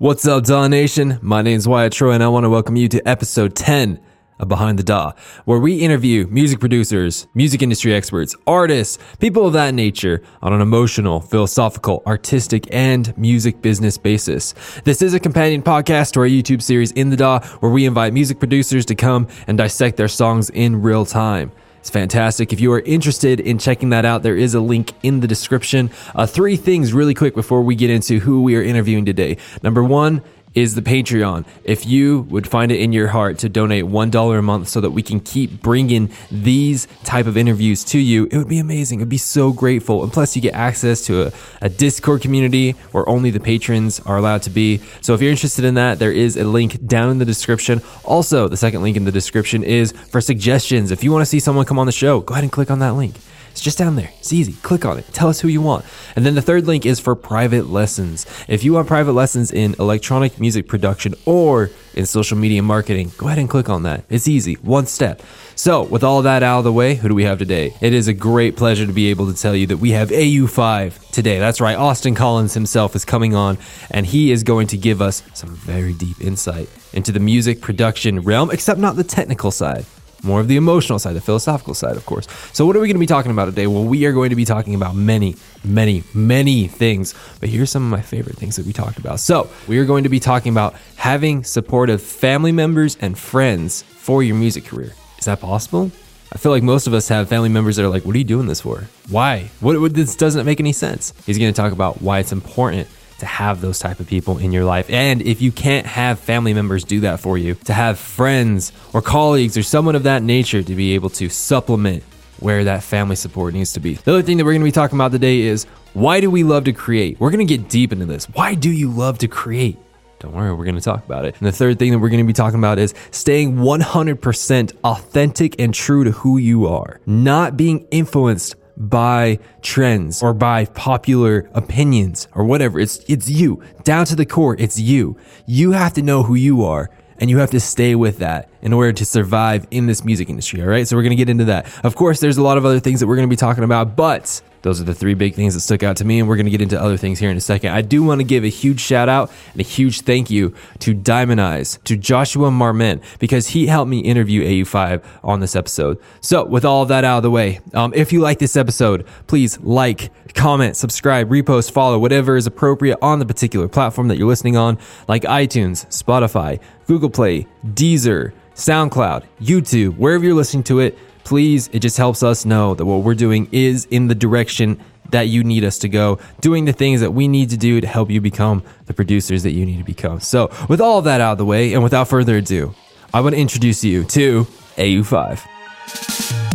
What's up, Daw Nation? My name is Wyatt Troy, and I want to welcome you to episode 10 of Behind the Daw, where we interview music producers, music industry experts, artists, people of that nature on an emotional, philosophical, artistic, and music business basis. This is a companion podcast to our YouTube series In the Daw, where we invite music producers to come and dissect their songs in real time. It's fantastic. If you are interested in checking that out, there is a link in the description. Uh, three things really quick before we get into who we are interviewing today. Number one, is the Patreon. If you would find it in your heart to donate $1 a month so that we can keep bringing these type of interviews to you, it would be amazing. I'd be so grateful. And plus you get access to a, a Discord community where only the patrons are allowed to be. So if you're interested in that, there is a link down in the description. Also, the second link in the description is for suggestions. If you want to see someone come on the show, go ahead and click on that link. It's just down there. It's easy. Click on it. Tell us who you want. And then the third link is for private lessons. If you want private lessons in electronic music production or in social media marketing, go ahead and click on that. It's easy. One step. So, with all that out of the way, who do we have today? It is a great pleasure to be able to tell you that we have AU5 today. That's right. Austin Collins himself is coming on, and he is going to give us some very deep insight into the music production realm, except not the technical side more of the emotional side, the philosophical side, of course. So, what are we going to be talking about today? Well, we are going to be talking about many, many, many things. But here's some of my favorite things that we talked about. So, we are going to be talking about having supportive family members and friends for your music career. Is that possible? I feel like most of us have family members that are like, "What are you doing this for? Why? What, what this doesn't make any sense." He's going to talk about why it's important to have those type of people in your life. And if you can't have family members do that for you, to have friends or colleagues or someone of that nature to be able to supplement where that family support needs to be. The other thing that we're going to be talking about today is why do we love to create? We're going to get deep into this. Why do you love to create? Don't worry, we're going to talk about it. And the third thing that we're going to be talking about is staying 100% authentic and true to who you are, not being influenced by trends or by popular opinions or whatever. It's, it's you down to the core. It's you. You have to know who you are and you have to stay with that in order to survive in this music industry. All right. So we're going to get into that. Of course, there's a lot of other things that we're going to be talking about, but those are the three big things that stuck out to me, and we're going to get into other things here in a second. I do want to give a huge shout out and a huge thank you to Diamond Eyes, to Joshua Marment, because he helped me interview AU5 on this episode. So, with all that out of the way, um, if you like this episode, please like, comment, subscribe, repost, follow, whatever is appropriate on the particular platform that you're listening on, like iTunes, Spotify, Google Play, Deezer, SoundCloud, YouTube, wherever you're listening to it please, it just helps us know that what we're doing is in the direction that you need us to go, doing the things that we need to do to help you become the producers that you need to become. So, with all of that out of the way, and without further ado, I want to introduce you to AU5.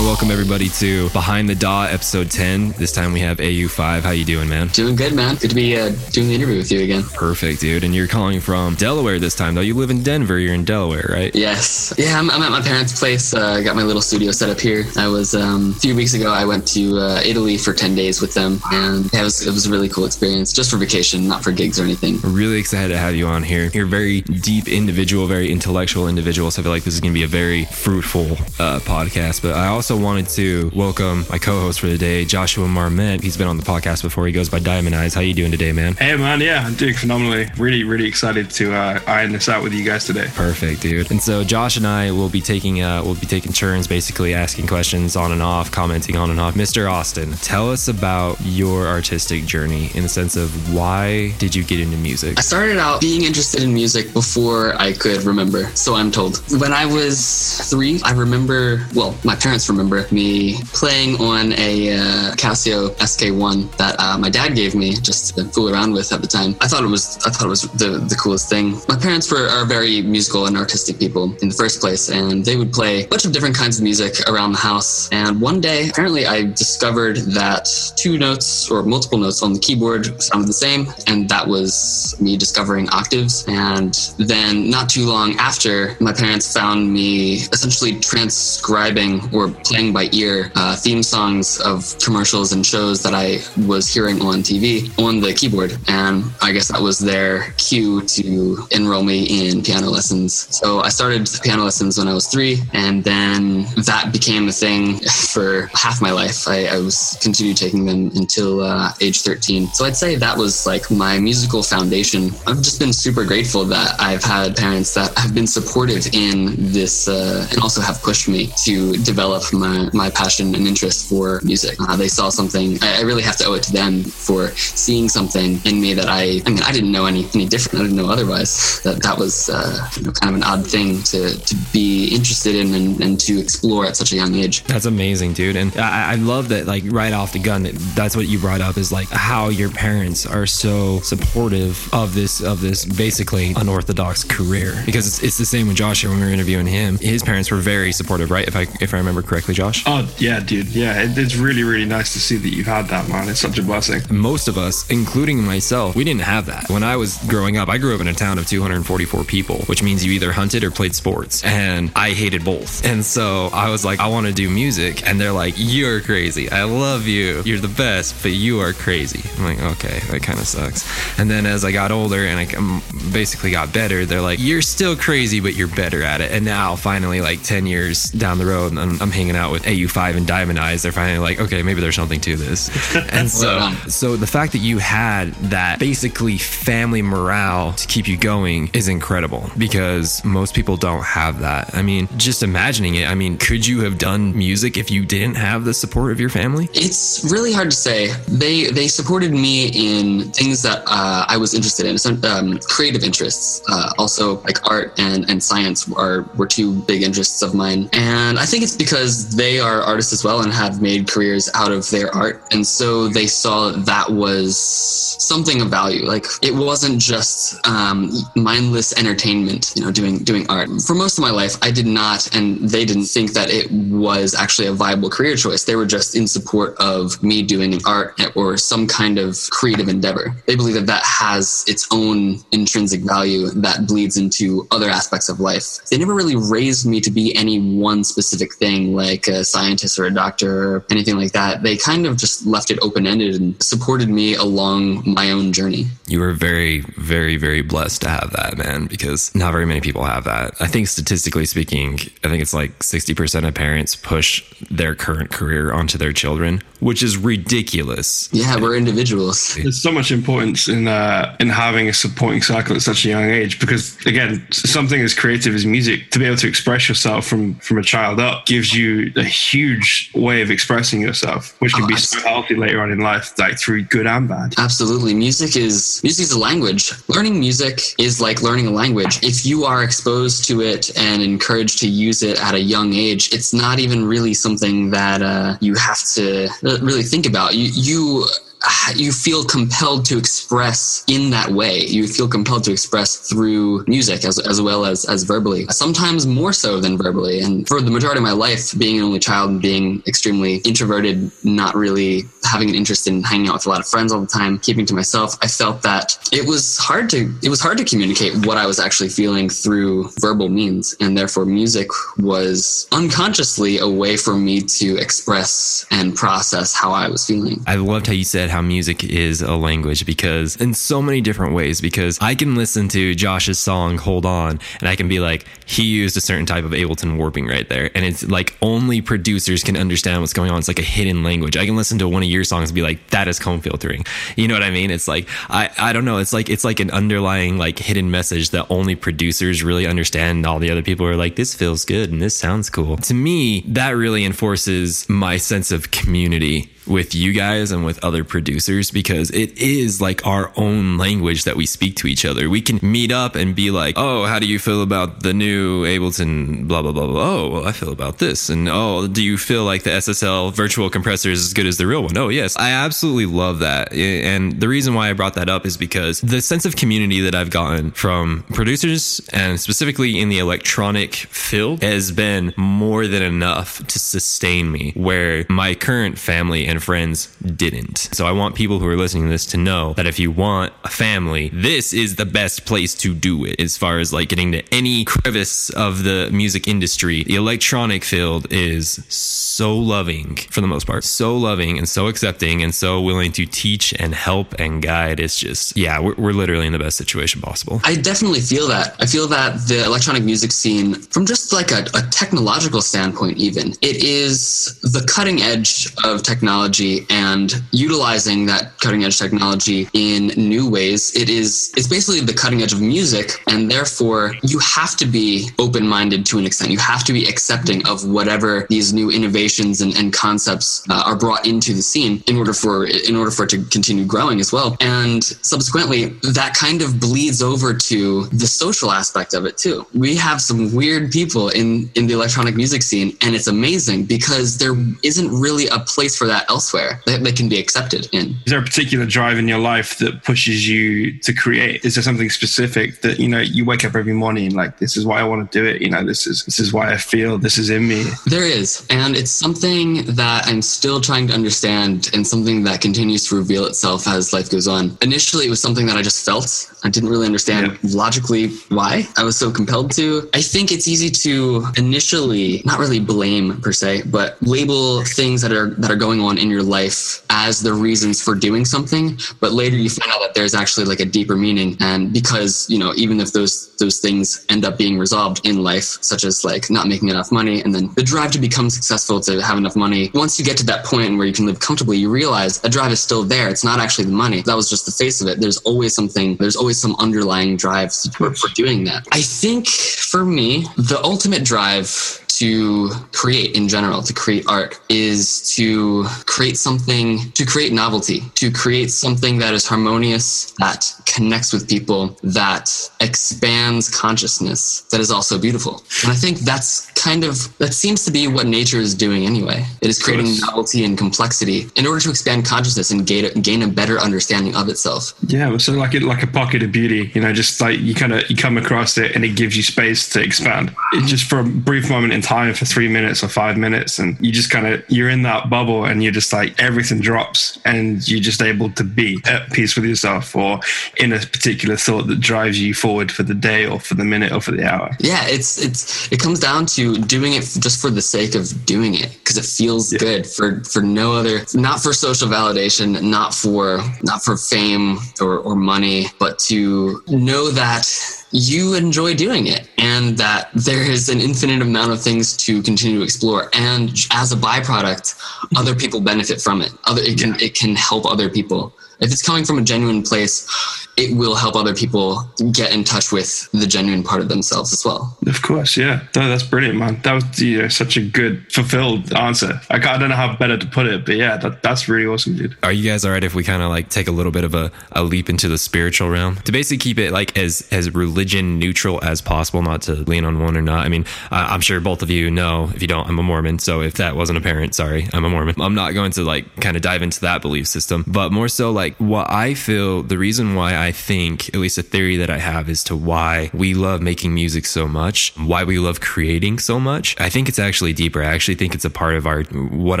Welcome everybody to Behind the Daw episode 10. This time we have AU5. How you doing, man? Doing good, man. Good to be uh, doing the interview with you again. Perfect, dude. And you're calling from Delaware this time, though. You live in Denver. You're in Delaware, right? Yes. Yeah, I'm, I'm at my parents' place. Uh, I got my little studio set up here. I was um, a few weeks ago. I went to uh, Italy for 10 days with them, and it was it was a really cool experience, just for vacation, not for gigs or anything. Really excited to have you on here. You're a very deep individual, very intellectual individual. So I feel like this is going to be a very fruitful uh, podcast. But I also wanted to welcome my co-host for the day, Joshua Marment. He's been on the podcast before. He goes by Diamond Eyes. How you doing today, man? Hey, man. Yeah, I'm doing phenomenally. Really, really excited to uh, iron this out with you guys today. Perfect, dude. And so Josh and I will be taking uh, we'll be taking turns, basically asking questions on and off, commenting on and off. Mr. Austin, tell us about your artistic journey in the sense of why did you get into music? I started out being interested in music before I could remember, so I'm told. When I was three, I remember. Well, my parents remember me playing on a uh, Casio SK1 that uh, my dad gave me just to fool around with at the time. I thought it was I thought it was the, the coolest thing. My parents were are very musical and artistic people in the first place, and they would play a bunch of different kinds of music around the house. And one day, apparently, I discovered that two notes or multiple notes on the keyboard sounded the same, and that was me discovering octaves. And then, not too long after, my parents found me essentially transcribing or playing by ear uh, theme songs of commercials and shows that I was hearing on TV on the keyboard. And I guess that was their cue to enroll me in piano lessons. So I started piano lessons when I was three, and then that became a thing for half my life. I, I was continued taking them until uh, age 13. So I'd say that was like my musical foundation. I've just been super grateful that I've had parents that have been supportive in this uh, and also have pushed me to develop my, my passion and interest for music. Uh, they saw something, I, I, really have to owe it to them for seeing something in me that I, I mean, I didn't know any, any different. I didn't know otherwise. That that was uh, you know, kind of an odd thing to, to be interested in and, and to explore at such a young age. That's amazing, dude. And I, I love that, like, right off the gun, that's what you brought up is like how your parents are so supportive of this, of this basically unorthodox career. Because it's, it's the same with Joshua when we were interviewing him. His parents were very supportive, right? If I, if I remember correctly, Josh? Oh, yeah, dude. Yeah. It, it's really, really nice to see that you've had that, man. It's such a blessing. Most of us, including myself, we didn't have that. When I was growing up, I grew up in a town of 244 people, which means you either hunted or played sports. And I hated both. And so I was like, I want to do music. And they're like, You're crazy. I love you. You're the best, but you are crazy. I'm like, Okay, that kind of sucks. And then as I got older and I um, basically got better, they're like, You're still crazy, but you're better at it. And now, finally, like 10 years down the road, I'm, I'm hanging out with AU5 and Diamond Eyes. They're finally like, Okay, maybe there's something to this. And so, so the fact that you had that basically family morale to keep you going is incredible because most people don't have that. I mean, just imagining it, I mean, could you have done music if you didn't have the support of your family? It's really hard to say. They they supported me in things that uh, I was interested in, some um, creative interests. Uh, also, like art and, and science are were two big interests of mine. And I think it's because they are artists as well and have made careers out of their art. And so they saw that was something of value. Like it wasn't just um, mindless entertainment, you know, doing doing art. For most of my life, I did not, and they didn't think that it was actually a viable career choice. They were just in support of me doing art or some kind of creative endeavor. They believe that that has its own intrinsic value that bleeds into other aspects of life. They never really raised me to be any one specific thing, like a scientist or a doctor or anything like that. They kind of just left it open ended and supported me along my own journey. You were very, very, very blessed to have that, man, because not very many people have that. I think statistically speaking, I think it's like 60% of parents push their current career onto their children, which is ridiculous. Yeah, we're individuals. There's so much importance in uh, in having a supporting cycle at such a young age because again, something as creative as music to be able to express yourself from from a child up gives you a huge way of expressing yourself, which can oh, be so healthy later on in life, like through good and bad. Absolutely. Music is music is a language. Learning music is like learning a language. If you are exposed to it and encouraged to use it at a young age, it's not even really something that uh, you have to really think about. You you you feel compelled to express in that way. You feel compelled to express through music as, as well as, as verbally, sometimes more so than verbally. And for the majority of my life, being an only child being extremely introverted, not really having an interest in hanging out with a lot of friends all the time, keeping to myself, I felt that it was hard to, it was hard to communicate what I was actually feeling through verbal means. And therefore music was unconsciously a way for me to express and process how I was feeling. I loved how you said how music is a language because in so many different ways because I can listen to Josh's song Hold On and I can be like he used a certain type of Ableton warping right there. And it's like only producers can understand what's going on. It's like a hidden language. I can listen to one of your songs and be like that is comb filtering. You know what I mean? It's like I I don't know. It's like it's like an underlying like hidden message that only producers really understand and all the other people are like this feels good and this sounds cool. To me that really enforces my sense of community with you guys and with other producers because it is like our own language that we speak to each other. We can meet up and be like, "Oh, how do you feel about the new Ableton blah blah blah blah." Oh, well, I feel about this. And oh, do you feel like the SSL virtual compressor is as good as the real one? Oh, yes. I absolutely love that. And the reason why I brought that up is because the sense of community that I've gotten from producers and specifically in the electronic field has been more than enough to sustain me where my current family and friends didn't. So I want people who are listening to this to know that if you want a family, this is the best place to do it as far as like getting to any crevice of the music industry. The electronic field is so loving for the most part, so loving and so accepting and so willing to teach and help and guide. It's just, yeah, we're, we're literally in the best situation possible. I definitely feel that. I feel that the electronic music scene, from just like a, a technological standpoint, even, it is the cutting edge of technology and utilizing that cutting edge technology in new ways. It is, it's basically the cutting edge of music, and therefore you have to be open minded to an extent. You have to be accepting of whatever these new innovations and, and concepts uh, are brought into the scene in order for in order for it to continue growing as well. And subsequently, that kind of bleeds over to the social aspect of it too. We have some weird people in in the electronic music scene, and it's amazing because there isn't really a place for that elsewhere that, that can be accepted in. Is there a particular drive in your life that pushes you to create? Is there something specific that you know you wake up every morning like this is why I want to do it? You know, this is this is why I feel this is in me. There is, and it's something that I'm still trying to understand, and something that continues to reveal itself as life goes on. Initially, it was something that I just felt. I didn't really understand Yeah. logically why I was so compelled to. I think it's easy to initially not really blame per se, but label things that are that are going on in your life as the reasons for doing something. But later you find out that there's actually like a deeper meaning, and because you know even if those those things end up being resolved in life, such as like not making enough money, and then the drive to become successful to have enough money. Once you get to that point where you can live comfortably, you realize a drive is still there. It's not actually the money. That was just the face of it. There's always something. There's always some underlying drive for, for doing that. I think for me, the ultimate drive to create in general, to create art, is to create something, to create novelty, to create something that is harmonious, that connects with people, that expands consciousness, that is also beautiful. And I think that's kind of, that seems to be what nature is doing anyway. It is creating novelty and complexity in order to expand consciousness and gain, gain a better understanding of itself. Yeah, so like it like a pocket of beauty, you know, just like you kind of you come across it and it gives you space to expand. It mm-hmm. just for a brief moment in time, for three minutes or five minutes, and you just kind of you're in that bubble and you're just like everything drops and you're just able to be at peace with yourself or in a particular thought that drives you forward for the day or for the minute or for the hour. Yeah, it's it's it comes down to doing it just for the sake of doing it because it feels good for for no other not for social validation, not for not for fame or or money, but to know that you enjoy doing it and that there is an infinite amount of things to continue to explore. And as a byproduct mm-hmm. other people benefit from it. Other it can it can help other people if it's coming from a genuine place it will help other people get in touch with the genuine part of themselves as well Of course, yeah. No, that's brilliant, man. That was you know, such a good, fulfilled answer. I, I don't know how better to put it, but yeah, that, that's really awesome, dude. Are you guys all right if we kind of like take a little bit of a, a leap into the spiritual realm to basically keep it like as as religion neutral as possible, not to lean on one or not? I mean, I, I'm sure both of you know. If you don't, I'm a Mormon, so if that wasn't apparent, sorry, I'm a Mormon. I'm not going to like kind of dive into that belief system, but more so like what I feel. The reason why I think, at least a theory that I have, as to why we love making music so much, why we love creating so much. I think it's actually deeper. I actually think it's a part of our what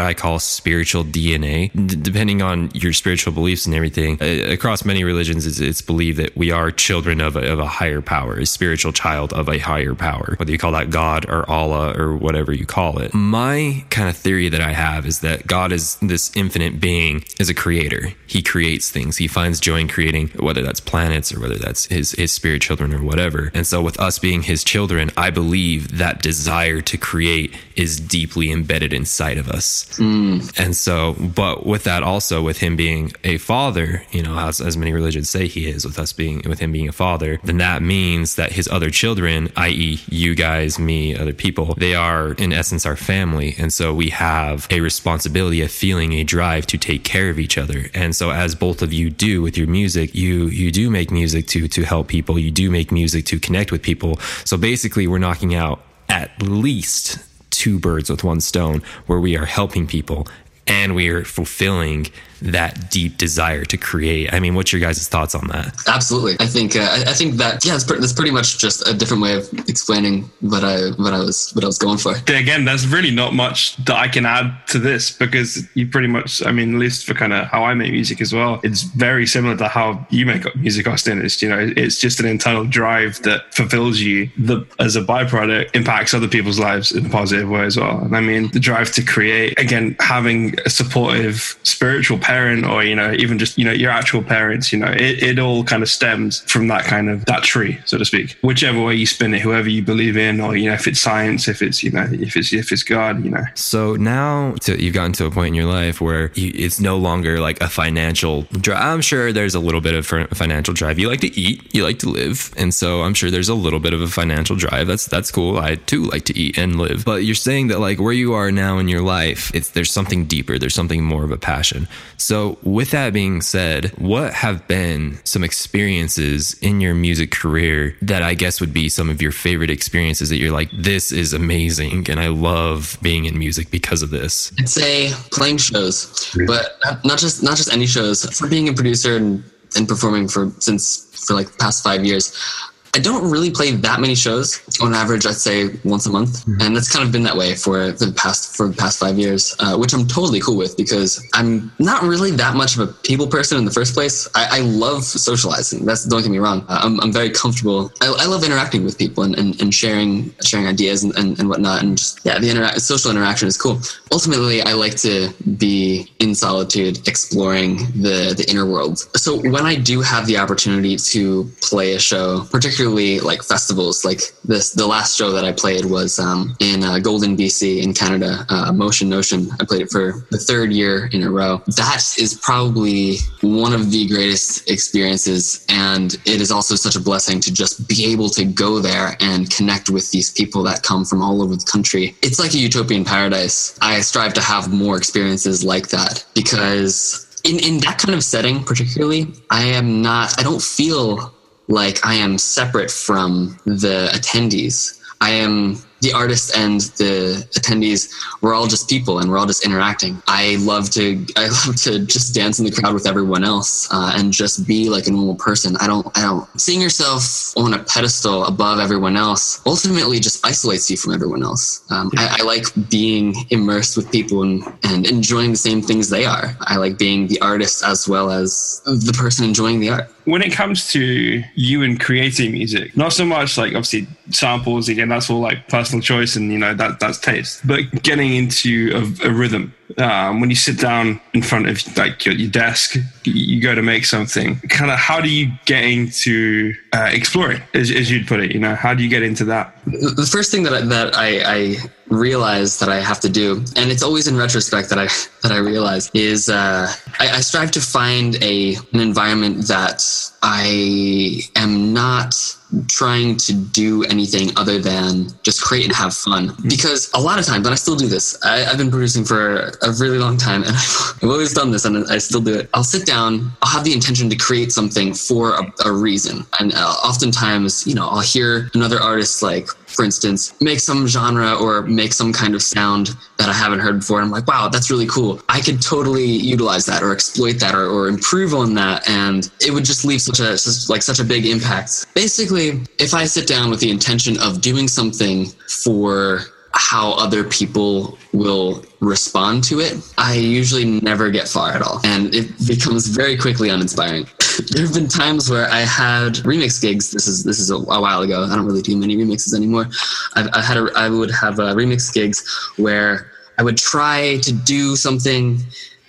I call spiritual DNA. D- depending on your spiritual beliefs and everything, uh, across many religions, it's, it's believed that we are children of a, of a higher power, a spiritual child of a higher power, whether you call that God or Allah or whatever you call it. My kind of theory that I have is that God is this infinite being, is a creator. He creates things. He finds joy in creating, whether that's planets or whether that's his his spirit children or whatever. And so, with us being his children, I believe that desire to create is deeply embedded inside of us. Mm. And so, but with that also, with him being a father, you know, as, as many religions say he is, with us being, with him being a father, then that means that his other children, i.e., you guys, me, other people, they are in essence our family. And so we have a responsibility, a feeling, a drive to take care of each other. And so, as both of you do with your music, you, you do make music to, to help people. You do make music to connect with people. So basically, we're knocking out at least two birds with one stone where we are helping people and we are fulfilling that deep desire to create. I mean, what's your guys' thoughts on that? Absolutely. I think uh, I, I, think that yeah, that's, that's pretty much just a different way of explaining what I what I was what I was going for. Again, there's really not much that I can add to this because you pretty much, I mean, at least for kind of how I make music as well, it's very similar to how you make music, Austin. It's you know, it's just an internal drive that fulfills you. The as a byproduct impacts other people's lives in a positive way as well. And I mean, the drive to create again, having a supportive spiritual parent, or you know, even just you know your actual parents, you know, it, it all kind of stems from that kind of that tree, so to speak. Whichever way you spin it, whoever you believe in, or you know, if it's science, if it's you know, if it's if it's God, you know. So now to, you've gotten to a point in your life where you, it's no longer like a financial drive. I'm sure there's a little bit of financial drive. You like to eat, you like to live, and so I'm sure there's a little bit of a financial drive. That's that's cool. I too like to eat and live. But you're saying that like where you are now in your life, it's there's something deeper. There's something more of a passion. So with that being said, what have been some experiences in your music career that I guess would be some of your favorite experiences that you're like, this is amazing and I love being in music because of this? I'd say playing shows, but not just not just any shows. For being a producer and, and performing for since for like past five years, I don't really play that many shows. On average, I'd say once a month, mm-hmm. and that's kind of been that way for the past for the past five years, uh, which I'm totally cool with because I'm not really that much of a people person in the first place. I, I love socializing. That's don't get me wrong. Uh, I'm, I'm very comfortable. I, I, love interacting with people and, and, and sharing sharing ideas and, and, and, whatnot. And just yeah, the intera- social interaction is cool. Ultimately, I like to be in solitude, exploring the the inner world. So when I do have the opportunity to play a show, particularly particularly like festivals. Like this, the last show that I played was um, in uh, Golden, BC, in Canada. Uh, Motion Notion. I played it for the third year in a row. That is probably one of the greatest experiences, and it is also such a blessing to just be able to go there and connect with these people that come from all over the country. It's like a utopian paradise. I strive to have more experiences like that because in, in that kind of setting particularly i am not i don't feel like I am separate from the attendees. I am the artist and the attendees we're all just people and we're all just interacting. I love to i love to just dance in the crowd with everyone else uh, and just be like a normal person. I don't i don't seeing yourself on a pedestal above everyone else ultimately just isolates you from everyone else. Um, I, I, like being immersed with people and, and enjoying the same things they are. I like being the artist as well as the person enjoying the art. When it comes to you and creating music not so much like obviously samples again that's all like personal personal choice, and you know that that's taste. But getting into a, a rhythm, um, when you sit down in front of like your, your desk, you go to make something. Kind of, how do you get into uh, exploring, as, as, you'd put it? You know, how do you get into that? The first thing that I, that I, I realize that I have to do, and it's always in retrospect that I that I realize is uh, I, I strive to find a an environment that I am not trying to do anything other than just create and have fun. Mm-hmm. Because a lot of times, and I still do this, I, have been producing for a really long time and I've, I've, always done this and I still do it. I'll sit down, I'll have the intention to create something for a, a reason. And uh, oftentimes, you know, I'll hear another artist like for instance, make some genre or make some kind of sound that I haven't heard before. And I'm like, wow, that's really cool. I could totally utilize that or exploit that or, or improve on that. And it would just leave such a, like such a big impact. Basically, if I sit down with the intention of doing something for how other people will respond to it, I usually never get far at all. And it becomes very quickly uninspiring. there have been times where I had remix gigs. This is this is a, a while ago. I don't really do many remixes anymore. I've, I had a, I would have uh, remix gigs where I would try to do something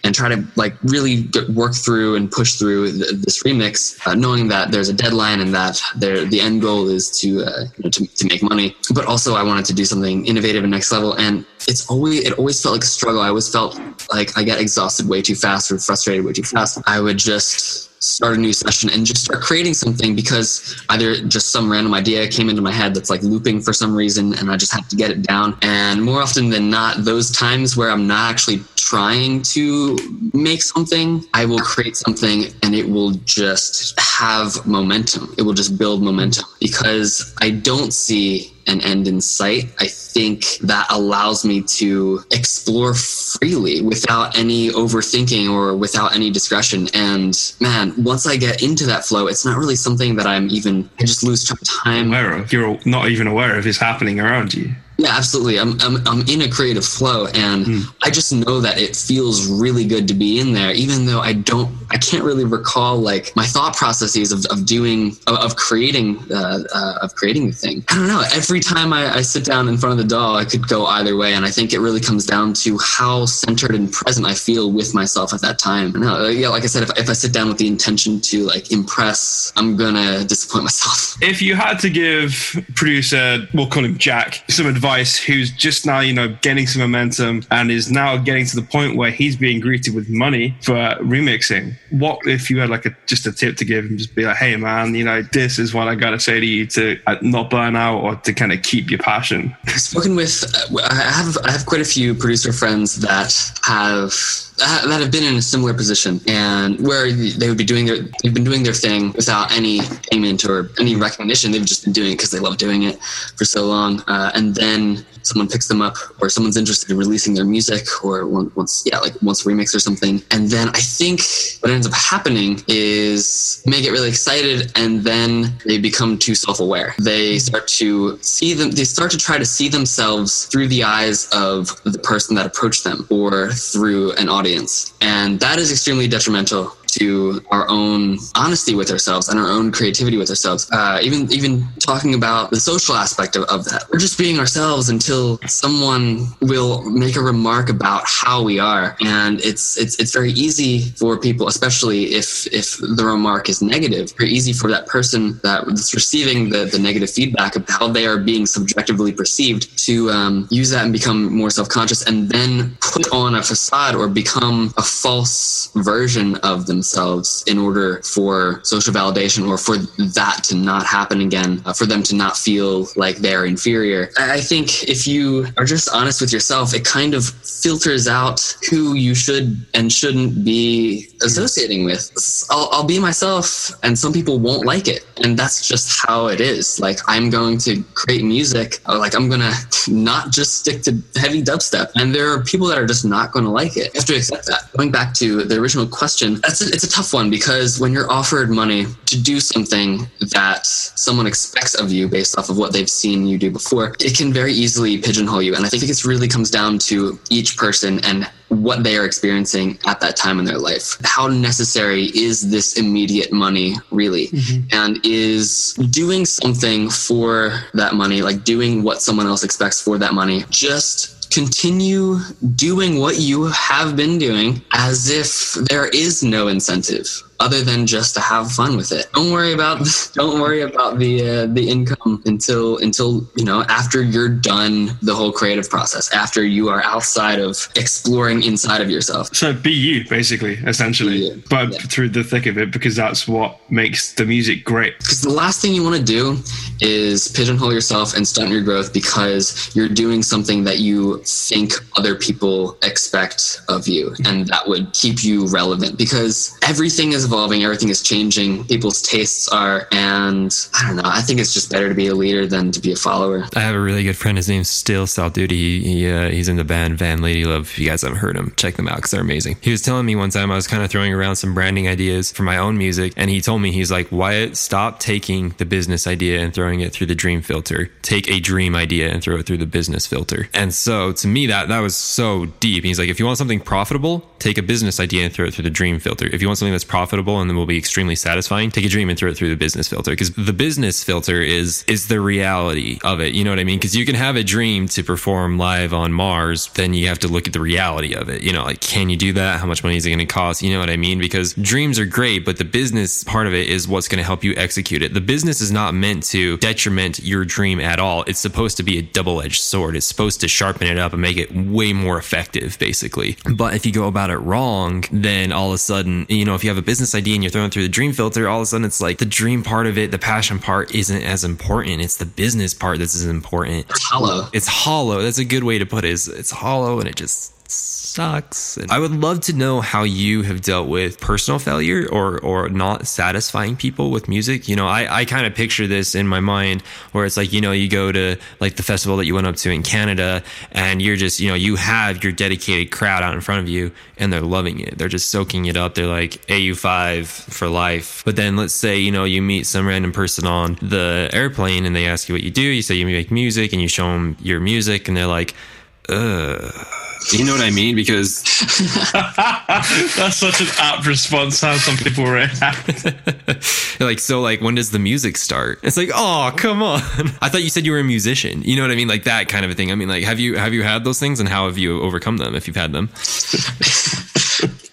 and try to like really get, work through and push through th- this remix, uh, knowing that there's a deadline and that there the end goal is to, uh, you know, to to make money. But also, I wanted to do something innovative and next level, and it's always it always felt like a struggle. I always felt like I get exhausted way too fast or frustrated way too fast. I would just start a new session and just start creating something because either just some random idea came into my head that's like looping for some reason and I just have to get it down. And more often than not, those times where I'm not actually trying to make something, I will create something and it will just have momentum. It will just build momentum because I don't see an end in sight. I think that allows me to explore freely without any overthinking or without any discretion. And man, once I get into that flow, it's not really something that I'm even, I just lose time. Aware of. You're not even aware of is happening around you. Yeah, absolutely. I'm, I'm, I'm in a creative flow and mm. I just know that it feels really good to be in there, even though I don't, I can't really recall like my thought processes of, of doing, of, of creating, uh, uh, of creating the thing. I don't know. Every time I, I sit down in front of the Daw, I could go either way. And I think it really comes down to how centered and present I feel with myself at that time. No, yeah, like I said, if, if I sit down with the intention to like impress, I'm going to disappoint myself. If you had to give producer, we'll call him Jack, some advice advice who's just now, you know, getting some momentum and is now getting to the point where he's being greeted with money for remixing. What if you had like a just a tip to give him? Just be like, hey man, you know, this is what I gotta say to you to uh, not burn out or to kind of keep your passion. Spoken with, uh, I have, I have quite a few producer friends that have that have been in a similar position and where they would be doing their they've been doing their thing without any payment or any recognition. They've just been doing it because they love doing it for so long uh, and then someone picks them up or someone's interested in releasing their music or once yeah like once a remix or something. And then i think what ends up happening is they get really excited and then they become too self-aware. They start to see them they start to try to see themselves through the eyes of the person that approached them or through an audience. And that is extremely detrimental to our own honesty with ourselves and our own creativity with ourselves. Uh, even even talking about the social aspect of, of that, we're just being ourselves until someone will make a remark about how we are, and it's it's it's very easy for people, especially if if the remark is negative, very easy for that person that's receiving the the negative feedback of how they are being subjectively perceived to um, use that and become more self conscious, and then put on a facade or become a false version of themselves themselves in order for social validation or for that to not happen again, uh, for them to not feel like they're inferior. I think if you are just honest with yourself, it kind of filters out who you should and shouldn't be associating with. I'll, I'll be myself, and some people won't like it. And that's just how it is. Like, I'm going to create music, uh, like, I'm going to not just stick to heavy dubstep. And there are people that are just not going to like it. You have to accept that. Going back to the original question, that's it's a tough one because when you're offered money to do something that someone expects of you based off of what they've seen you do before, it can very easily pigeonhole you. And I think it really comes down to each person and what they are experiencing at that time in their life. How necessary is this immediate money really? Mm-hmm. And is doing something for that money, like doing what someone else expects for that money, just continue doing what you have been doing as if there is no incentive other than just to have fun with it. Don't worry about don't worry about the uh, the income until until you know after you're done the whole creative process. After you are outside of exploring inside of yourself. So be you, basically, essentially, but yeah. through the thick of it, because that's what makes the music great. Because the last thing you want to do is pigeonhole yourself and stunt your growth because you're doing something that you think other people expect of you, and that would keep you relevant. Because everything is evolving, everything is changing, people's tastes are, and I don't know. I think it's just better to be a leader than to be a follower. I have a really good friend. His name's Still South Duty. He, he uh, he's in the band Van Lady Love. If you guys haven't heard him, check them out because they're amazing. He was telling me one time I was kind of throwing around some branding ideas for my own music, and he told me he's like, Wyatt, stop taking the business idea and throwing it through the dream filter. Take a dream idea and throw it through the business filter. And so to me, that that was so deep. He's like, if you want something profitable, take a business idea and throw it through the dream filter. If you want something that's profitable profitable and then will be extremely satisfying, take a dream and throw it through the business filter. Because the business filter is is the reality of it. You know what I mean? Because you can have a dream to perform live on Mars, then you have to look at the reality of it. You know, like can you do that? How much money is it going to cost? You know what I mean? Because dreams are great, but the business part of it is what's going to help you execute it. The business is not meant to detriment your dream at all. It's supposed to be a double edged sword. It's supposed to sharpen it up and make it way more effective, basically. But if you go about it wrong, then all of a sudden, you know, if you have a business idea and you're throwing through the dream filter, all of a sudden it's like the dream part of it, the passion part isn't as important. It's the business part that's as important. It's hollow. It's hollow. That's a good way to put it. It's, it's hollow and it just sucks. And I would love to know how you have dealt with personal failure or or not satisfying people with music. You know, I, I kind of picture this in my mind where it's like, you know, you go to like the festival that you went up to in Canada and you're just, you know, you have your dedicated crowd out in front of you and they're loving it. They're just soaking it up. They're like AU5 for life. But then let's say, you know, you meet some random person on the airplane and they ask you what you do. You say you make music and you show them your music and they're like, ugh you know what I mean? Because that's such an apt response. How some people react. like, so, like, when does the music start? It's like, oh, come on. I thought you said you were a musician. You know what I mean? Like that kind of a thing. I mean, like, have you have you had those things, and how have you overcome them if you've had them?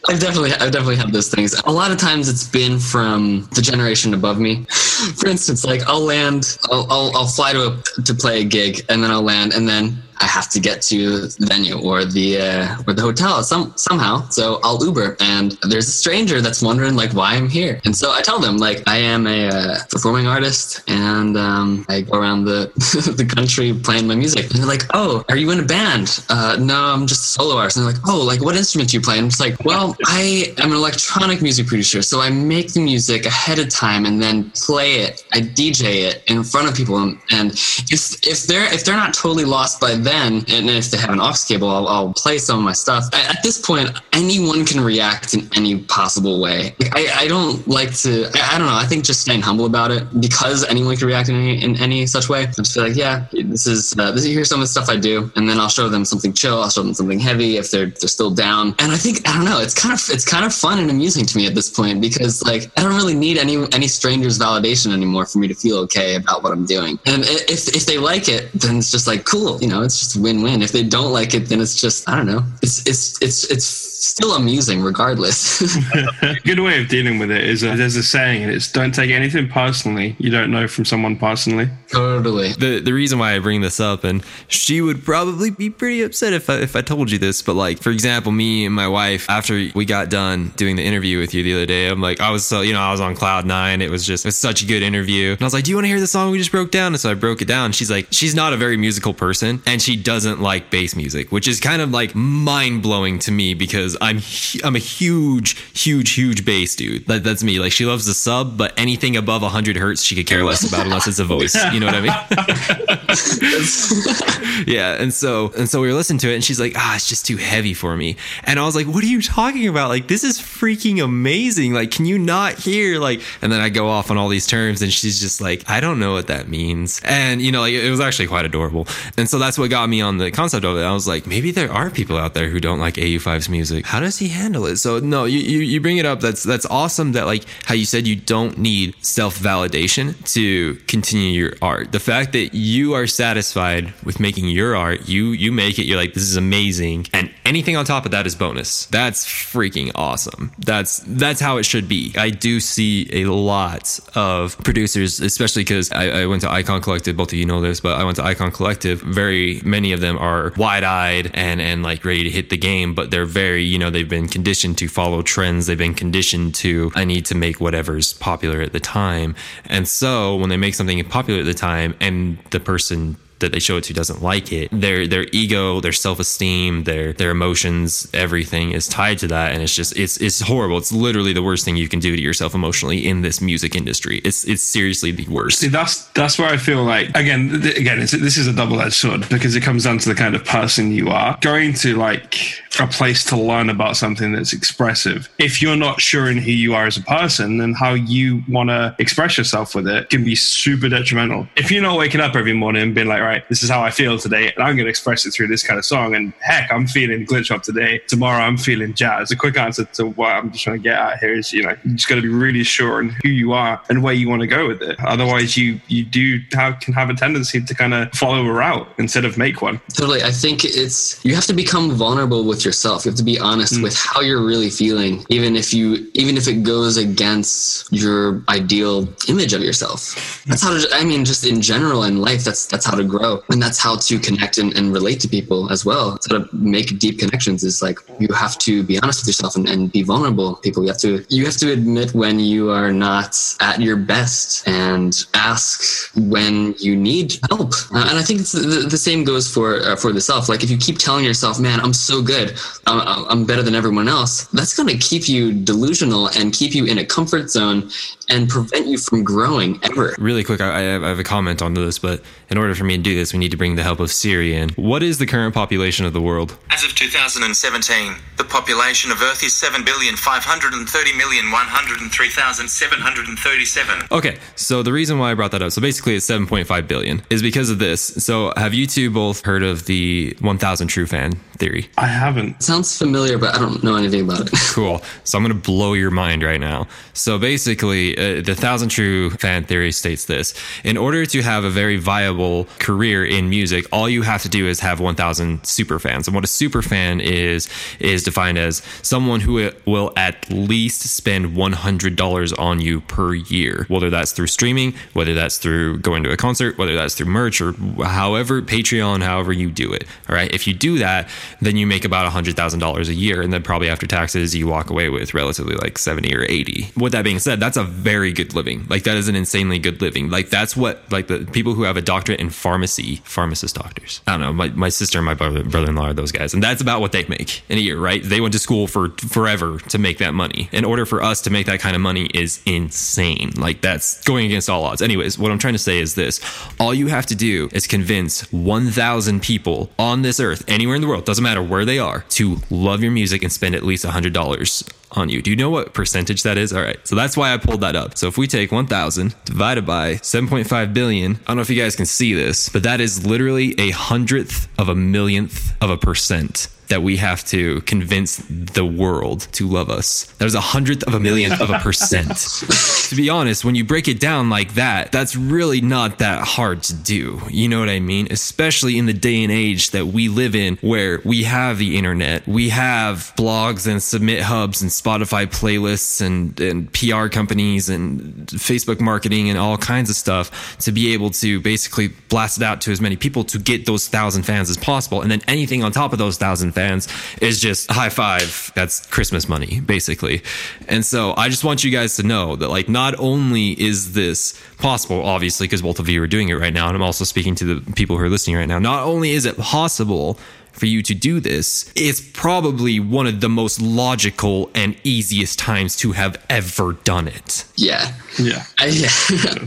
I've definitely, I've definitely had those things. A lot of times, it's been from the generation above me. For instance, like I'll land, I'll, I'll, I'll fly to a, to play a gig, and then I'll land, and then I have to get to the venue or the uh, or the hotel some somehow. So I'll Uber, and there's a stranger that's wondering like why I'm here, and so I tell them like I am a uh, performing artist, and um, I go around the the country playing my music. And they're like, oh, are you in a band? Uh, no, I'm just a solo artist. And they're like, oh, like what instrument do you play? And I'm just like, well, I am an electronic music producer, so I make the music ahead of time and then play it. I DJ it in front of people, and, if if they're if they're not totally lost by then then, and if they have an aux cable, I'll, I'll play some of my stuff. At this point, anyone can react in any possible way. I, I don't like to, I, I, don't know, I think just staying humble about it because anyone can react in any, in any such way. I just feel like, yeah, this is, uh, this, here's some of the stuff I do. And then I'll show them something chill, I'll show them something heavy if they're, they're still down. And I think, I don't know, it's kind of, it's kind of fun and amusing to me at this point because like, I don't really need any, any stranger's validation anymore for me to feel okay about what I'm doing. And if, if they like it, then it's just like, cool, you know, it's just win-win. If they don't like it, then it's just I don't know. It's it's it's it's still amusing regardless. Good way of dealing with it is uh, there's a saying, and it's don't take anything personally you don't know from someone personally. Totally. The the reason why I bring this up, and she would probably be pretty upset if I, if I told you this, but like for example, me and my wife after we got done doing the interview with you the other day, I'm like I was so you know I was on cloud nine. It was just it was such a good interview, and I was like, do you want to hear the song we just broke down? And so I broke it down. She's like, she's not a very musical person, and she doesn't like bass music, which is kind of like mind blowing to me because because I'm I'm a huge, huge, huge bass dude. That, that's me. Like she loves the sub, but anything above 100 hertz she could care less about unless it's a voice. You know what I mean? yeah. And so and so we were listening to it, and she's like, ah, it's just too heavy for me. And I was like, what are you talking about? Like this is freaking amazing. Like can you not hear? Like and then I go off on all these terms, and she's just like, I don't know what that means. And you know, like it was actually quite adorable. And so that's what got me on the concept of it. I was like, maybe there are people out there who don't like AU5's music. How does he handle it? So no you, you you bring it up. That's that's awesome that like how you said you don't need self-validation to continue your art. The fact that you are satisfied with making your art you you make it you're like this is amazing. And anything on top of that is bonus. That's freaking awesome. That's that's how it should be. I do see a lot of producers especially because I, I went to icon collective. Both of you know this but i went to icon collective very many of them are wide-eyed and and like ready to hit the game but they're very you know, they've been conditioned to follow trends. They've been conditioned to, I need to make whatever's popular at the time. And so when they make something popular at the time and the person that they show it to doesn't like it, their their ego, their self esteem, their their emotions, everything is tied to that, and it's just it's it's horrible. It's literally the worst thing you can do to yourself emotionally in this music industry. It's it's seriously the worst. See, that's that's where I feel like again th- again this is a double edged sword because it comes down to the kind of person you are. Going to like a place to learn about something that's expressive. If you're not sure in who you are as a person, then how you want to express yourself with it can be super detrimental. If you're not waking up every morning and being like, this is how I feel today, and I'm going to express it through this kind of song. And heck, I'm feeling glitch hop today. Tomorrow, I'm feeling jazz. A quick answer to what I'm just trying to get at here is, you know, you just got to be really sure in who you are and where you want to go with it. Otherwise, you you do have can have a tendency to kind of follow a route instead of make one. Totally, I think it's you have to become vulnerable with yourself. You have to be honest mm. with how you're really feeling, even if you even if it goes against your ideal image of yourself. That's how to, I mean, just in general in life, that's that's how to grow grow. And that's how to connect and, and relate to people as well. How to make deep connections is like you have to be honest with yourself and, and be vulnerable. People, you have to you have to admit when you are not at your best and ask when you need help. Uh, and I think the, the, same goes for uh, for the self. Like if you keep telling yourself, "Man, I'm so good. I'm, I'm better than everyone else," that's going to keep you delusional and keep you in a comfort zone and prevent you from growing ever. Really quick, I, I have a comment on this, but in order for me to do this, we need to bring the help of Siri in. What is the current population of the world? As of 2017, the population of Earth is 7,530,103,737. Okay, so the reason why I brought that up, so basically it's 7.5 billion, is because of this. So have you two both heard of the 1000 True Fan theory? I haven't. Sounds familiar, but I don't know anything about it. cool. So I'm going to blow your mind right now. So basically, uh, the thousand true fan theory states this in order to have a very viable career in music all you have to do is have 1000 super fans and what a super fan is is defined as someone who will at least spend $100 on you per year whether that's through streaming whether that's through going to a concert whether that's through merch or however patreon however you do it all right if you do that then you make about $100000 a year and then probably after taxes you walk away with relatively like 70 or 80 with that being said that's a very good living. Like that is an insanely good living. Like that's what like the people who have a doctorate in pharmacy, pharmacist doctors. I don't know. My, my sister and my brother in law are those guys, and that's about what they make in a year, right? They went to school for forever to make that money. In order for us to make that kind of money is insane. Like that's going against all odds. Anyways, what I'm trying to say is this: all you have to do is convince 1,000 people on this earth, anywhere in the world, doesn't matter where they are, to love your music and spend at least $100 on you. Do you know what percentage that is? All right. So that's why I pulled that up. So if we take 1000 divided by 7.5 billion, I don't know if you guys can see this, but that is literally a hundredth of a millionth of a percent that we have to convince the world to love us. That is a hundredth of a millionth of a percent. to be honest, when you break it down like that, that's really not that hard to do. You know what I mean? Especially in the day and age that we live in where we have the internet, we have blogs and SubmitHubs and Spotify playlists and, and PR companies and Facebook marketing and all kinds of stuff to be able to basically blast it out to as many people to get those thousand fans as possible. And then anything on top of those thousand fans fans is just high five. That's Christmas money, basically. And so I just want you guys to know that, like, not only is this possible, obviously, because both of you are doing it right now, and I'm also speaking to the people who are listening right now, not only is it possible for you to do this, it's probably one of the most logical and easiest times to have ever done it. Yeah. Yeah. I, yeah.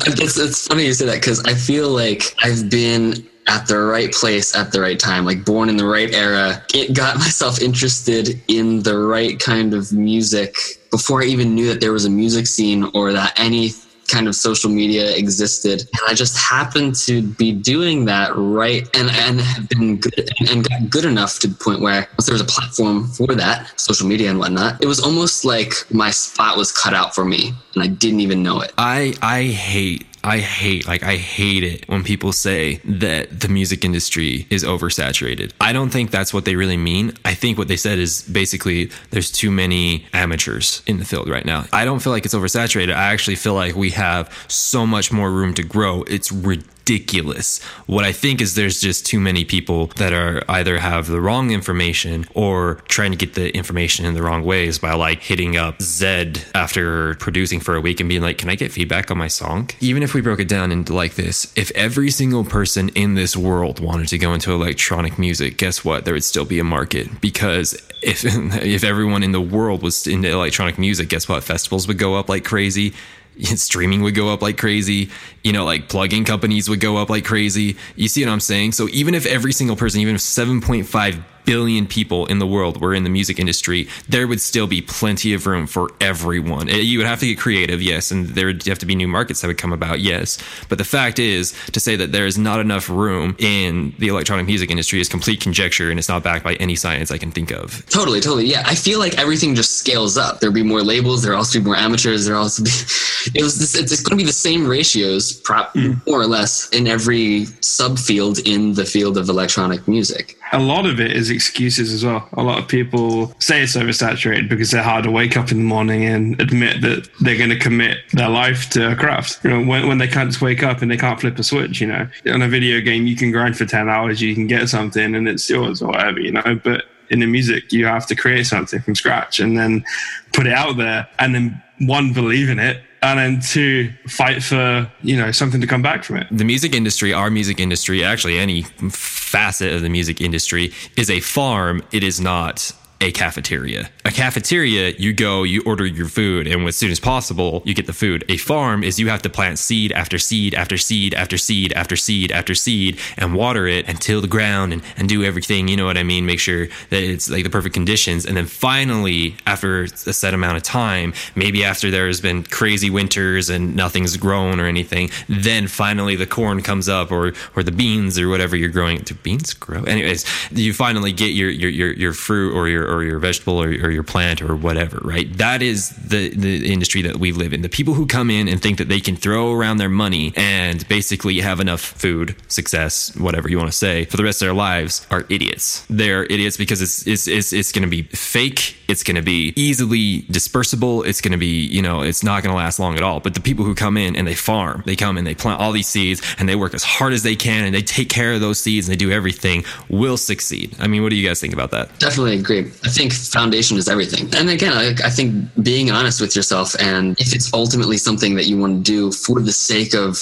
it's, it's funny you say that because I feel like I've been at the right place at the right time, like born in the right era. It got myself interested in the right kind of music before I even knew that there was a music scene or that any kind of social media existed. And I just happened to be doing that right and, and have been good and got good enough to the point where once there was a platform for that, social media and whatnot, it was almost like my spot was cut out for me and I didn't even know it. I I hate I hate, like, I hate it when people say that the music industry is oversaturated. I don't think that's what they really mean. I think what they said is basically there's too many amateurs in the field right now. I don't feel like it's oversaturated. I actually feel like we have so much more room to grow. It's ridiculous ridiculous. What I think is there's just too many people that are either have the wrong information or trying to get the information in the wrong ways by like hitting up Zedd after producing for a week and being like, can I get feedback on my song? Even if we broke it down into like this, if every single person in this world wanted to go into electronic music, guess what? There would still be a market because if if everyone in the world was into electronic music, guess what? Festivals would go up like crazy streaming would go up like crazy. You know, like plugin companies would go up like crazy. You see what I'm saying? So even if every single person, even if 7.5 billion people in the world were in the music industry, there would still be plenty of room for everyone. Eh, you would have to get creative, yes, and there would have to be new markets that would come about, yes. But the fact is, to say that there is not enough room in the electronic music industry is complete conjecture and it's not backed by any science I can think of. Totally, totally. Yeah, I feel like everything just scales up. There'll be more labels, there'll also be more amateurs, there'll also be. It was this, it's going to be the same ratios, prop, mm. more or less, in every subfield in the field of electronic music. A lot of it is excuses as well. A lot of people say it's oversaturated because they're hard to wake up in the morning and admit that they're going to commit their life to a craft. You know, when, when they can't just wake up and they can't flip a switch, you know, on a video game, you can grind for 10 hours, you can get something and it's yours or whatever, you know, but in the music, you have to create something from scratch and then put it out there and then one, believe in it and then two, fight for you know something to come back from it. The music industry, our music industry, actually any facet of the music industry, is a farm. It is not a cafeteria. A cafeteria, you go, you order your food, and as soon as possible, you get the food. A farm is you have to plant seed after seed after seed after seed after seed after seed and water it and till the ground and, and do everything, you know what I mean? Make sure that it's like the perfect conditions. And then finally, after a set amount of time, maybe after there's been crazy winters and nothing's grown or anything, then finally the corn comes up or or the beans or whatever you're growing. Do beans grow? Anyways, you finally get your your your, your fruit or your or your vegetable or, or your plant or whatever, right? That is the the industry that we live in. The people who come in and think that they can throw around their money and basically have enough food, success, whatever you want to say, for the rest of their lives are idiots. They're idiots because it's it's it's, it's going to be fake. It's going to be easily dispersible. It's going to be you know it's not going to last long at all. But the people who come in and they farm, they come and they plant all these seeds and they work as hard as they can and they take care of those seeds and they do everything will succeed. I mean, what do you guys think about that? Definitely agree. I think foundation is everything. And again, I, I think being honest with yourself and if it's ultimately something that you want to do for the sake of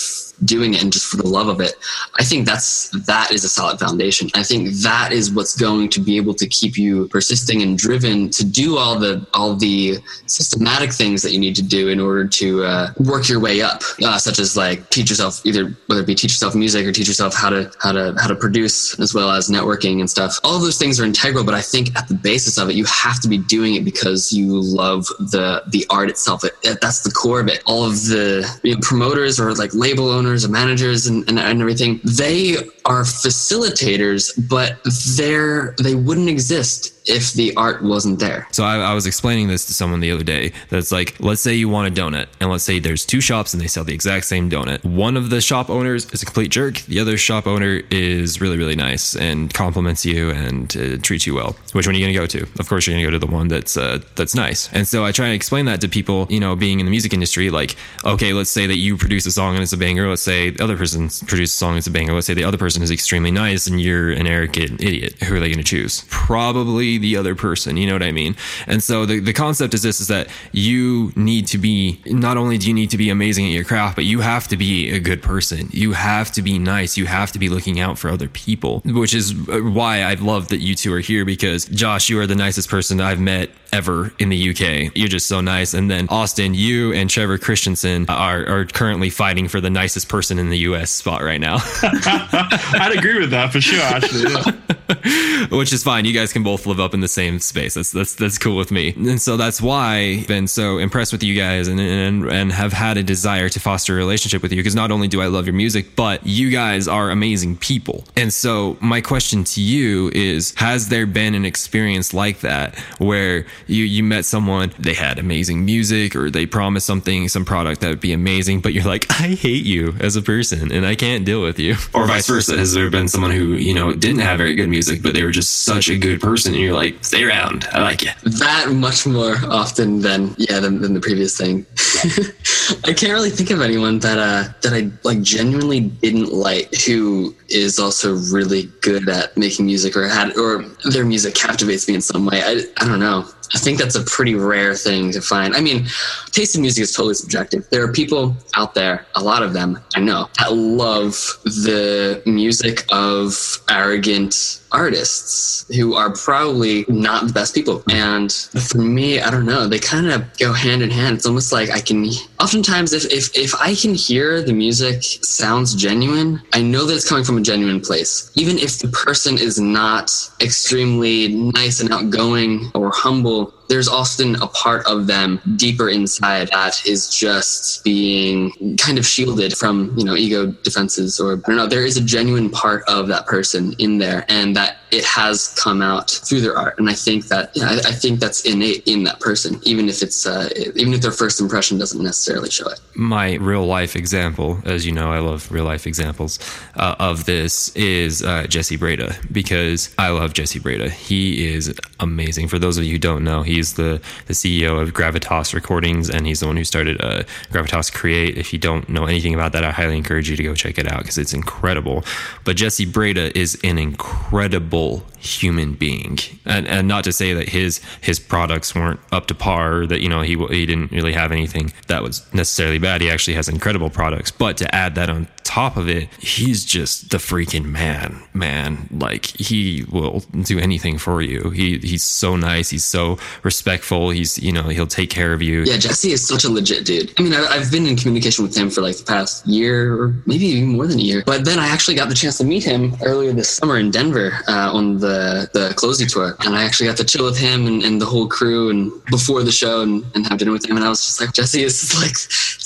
doing it and just for the love of it i think that's that is a solid foundation. I think that is what's going to be able to keep you persisting and driven to do all the all the systematic things that you need to do in order to uh, work your way up uh, such as like teach yourself either whether it be teach yourself music or teach yourself how to how to how to produce as well as networking and stuff. All of those things are integral but i think at the basis of it you have to be doing it because you love the the art itself. It, that's the core of it. All of the you know, promoters or like label owners and managers and, and, and everything. They are facilitators but they're they wouldn't exist if the art wasn't there So I, I was explaining this to someone the other day. That's like, let's say you want a donut, and let's say there's two shops and they sell the exact same donut. One of the shop owners is a complete jerk. The other shop owner is really, really nice and compliments you and uh, treats you well. Which one are you gonna go to? Of course, you're gonna go to the one that's uh, that's nice. And so I try to explain that to people. You know, being in the music industry, like, okay, let's say that you produce a song and it's a banger. Let's say the other person produces a song and it's a banger. Let's say the other person is extremely nice and you're an arrogant idiot. Who are they gonna choose? Probably the other person. You know what I mean? And so the, the concept is this is that you need to be not only do you need to be amazing at your craft, but you have to be a good person. You have to be nice. You have to be looking out for other people, which is uh, why I love that you two are here because Josh, you are the nicest person I've met ever in the UK. You're just so nice. And then Austin, you and Trevor Christensen are, are currently fighting for the nicest person in the US spot right now. I'd agree with that for sure, actually. yeah. which is fine. You guys can both live up in the same space. That's that's that's cool with me. And so that's why I've been so impressed with you guys and and and have had a desire to foster a relationship with you because not only do I love your music, but you guys are amazing people. And so my question to you is has there been an experience like that where you you met someone, they had amazing music or they promised something, some product that would be amazing, but you're like, I hate you as a person and I can't deal with you. Or vice versa. Has there been someone who, you know, didn't have very good music, but they were just such a good person and you're like, stay around. I like you. that much more often than yeah than, than the previous thing i can't really think of anyone that uh that i like genuinely didn't like who is also really good at making music or had or their music captivates me in some way i, I don't know I think that's a pretty rare thing to find. I mean, taste in music is totally subjective. There are people out there, a lot of them I know, that love the music of arrogant artists who are probably not the best people. And for me, I don't know, they kind of go hand in hand. It's almost like I can oftentimes if if if I can hear the music sounds genuine, I know that it's coming from a genuine place. Even if the person is not extremely nice and outgoing or humble, cool there's often a part of them deeper inside that is just being kind of shielded from, you know, ego defenses or I don't know. There is a genuine part of that person in there and that it has come out through their art. And I think that, yeah, I, I think that's innate in that person, even if it's, uh, even if their first impression doesn't necessarily show it. my real life example, as you know, I love real life examples uh, of this, is uh, Jesse Breda because I love Jesse Breda. He is amazing. For those of you who don't know, he's the, the CEO of Gravitas Recordings and he's the one who started uh, Gravitas Create. If you don't know anything about that, I highly encourage you to go check it out because it's incredible. But Jesse Breda is an incredible human being, and and not to say that his his products weren't up to par, that you know he he didn't really have anything that was necessarily bad. He actually has incredible products, but to add that on top of it, he's just the freaking man, man. Like he will do anything for you. He he's so nice. He's so respectful. He's you know he'll take care of you. Yeah, Jesse is such a legit dude. I mean, I, I've been in communication with him for like the past year or maybe even more than a year. But then I actually got the chance to meet him earlier this summer in Denver uh, on the the closing tour, and I actually got to chill with him and, and the whole crew and before the show and, and have dinner with him. And I was just like, Jesse is like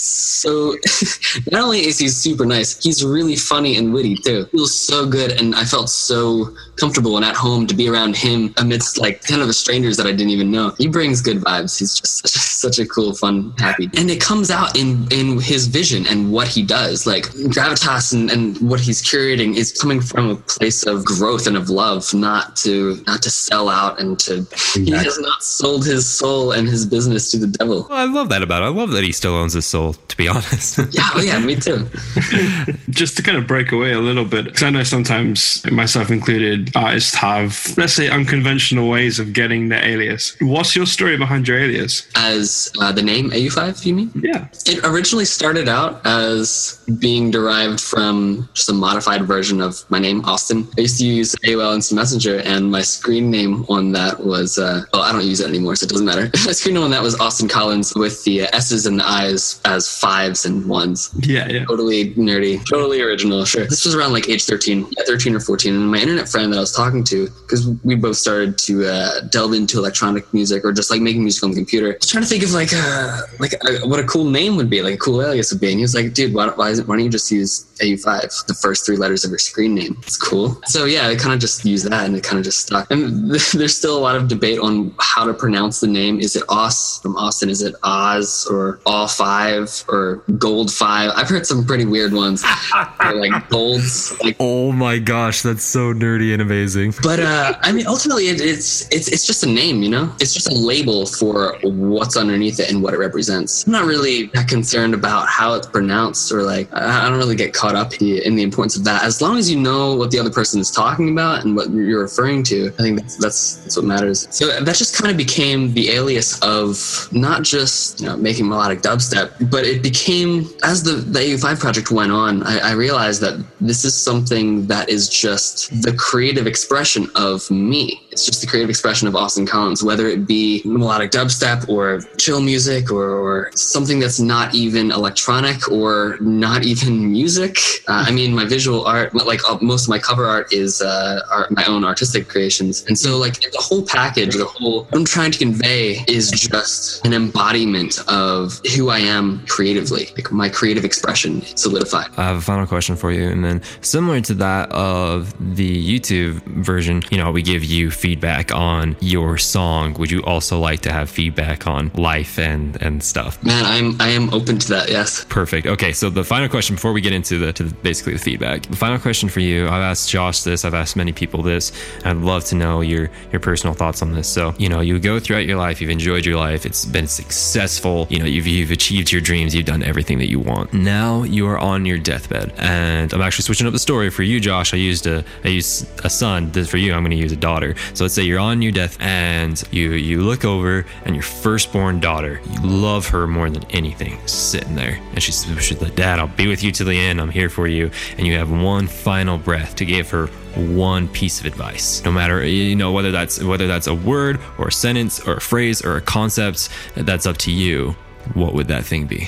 so. not only is he super nice, he's really funny and witty too. He Feels so good, and I felt so comfortable and at home to be around him amidst like kind of the strangers that I didn't even know. He brings good vibes. He's just such a, such a cool, fun, happy, and it comes out in in his vision and what he does. Like gravitas and, and what he's curating is coming from a place of growth and of love, not to not to sell out and to. He has not sold his soul and his business to the devil. I love that about it. I love that he still owns his soul. To be honest. Yeah, oh yeah, me too. just to kind of break away a little bit, because I know sometimes, myself included, artists have, let's say, unconventional ways of getting their alias. What's your story behind your alias? As uh, the name AU5, you mean? Yeah. It originally started out as being derived from just a modified version of my name, Austin. I used to use AOL Instant Messenger, and my screen name on that was, uh, well, I don't use it anymore, so it doesn't matter. my screen name on that was Austin Collins with the uh, S's and the I's as fives and ones. Yeah, yeah. Totally nerdy, totally original. Sure. This was around like age 13, yeah, 13 or 14. And my internet friend that I was talking to, because we both started to uh, delve into electronic music or just like making music on the computer, I was trying to think of like, uh, like uh, what a cool name would be, like a cool alias would be. And he was like, dude, why, why, is it, why don't you just use AU5, the first three letters of your screen name? It's cool. So yeah, I kind of just used that and it kind of just stuck. And there's still a lot of debate on how to pronounce the name. Is it Aus from Austin? Is it Oz or All Five or Gold Five? I've heard some pretty weird ones, like golds, like oh my gosh, that's so nerdy and amazing. but uh, I mean, ultimately, it, it's it's it's just a name, you know. It's just a label for what's underneath it and what it represents. I'm not really that concerned about how it's pronounced or like I I don't really get caught up in the importance of that. As long as you know what the other person is talking about and what you're referring to, I think that's that's, that's what matters. So that just kind of became the alias of not just you know making melodic dubstep, but it became as the the AU5 project went on. I, I realized that this is something that is just the creative expression of me. It's just the creative expression of Austin Collins, whether it be melodic dubstep or chill music or, or something that's not even electronic or not even music. Uh, I mean, my visual art, like uh, most of my cover art, is uh, my own artistic creations, and so like the whole package, the whole what I'm trying to convey is just an embodiment of who I am creatively, like my creative expression solidified. I have a final question for you, and then similar to that of the YouTube version, you know, we give you feedback on your song. Would you also like to have feedback on life and and stuff? Man, I'm I am open to that. Yes. Perfect. Okay, so the final question before we get into the to the, basically the feedback. The final question for you. I've asked Josh this. I've asked many people this. I'd love to know your your personal thoughts on this. So you know, you go throughout your life. You've enjoyed your life. It's been successful. You know, you've you've achieved your dreams. You've done everything that you want. Now you are on your deathbed, and I'm actually switching up the story for you, Josh. I used a I used a son. This for you. I'm going to use a daughter. So let's say you're on your death, and you you look over, and your firstborn daughter. You love her more than anything, sitting there, and she's she's like, Dad, I'll be with you to the end. I'm here for you. And you have one final breath to give her one piece of advice no matter you know whether that's whether that's a word or a sentence or a phrase or a concept that's up to you what would that thing be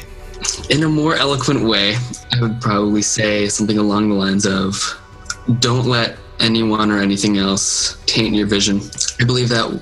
In a more eloquent way, I would probably say something along the lines of don't let anyone or anything else taint your vision. I believe that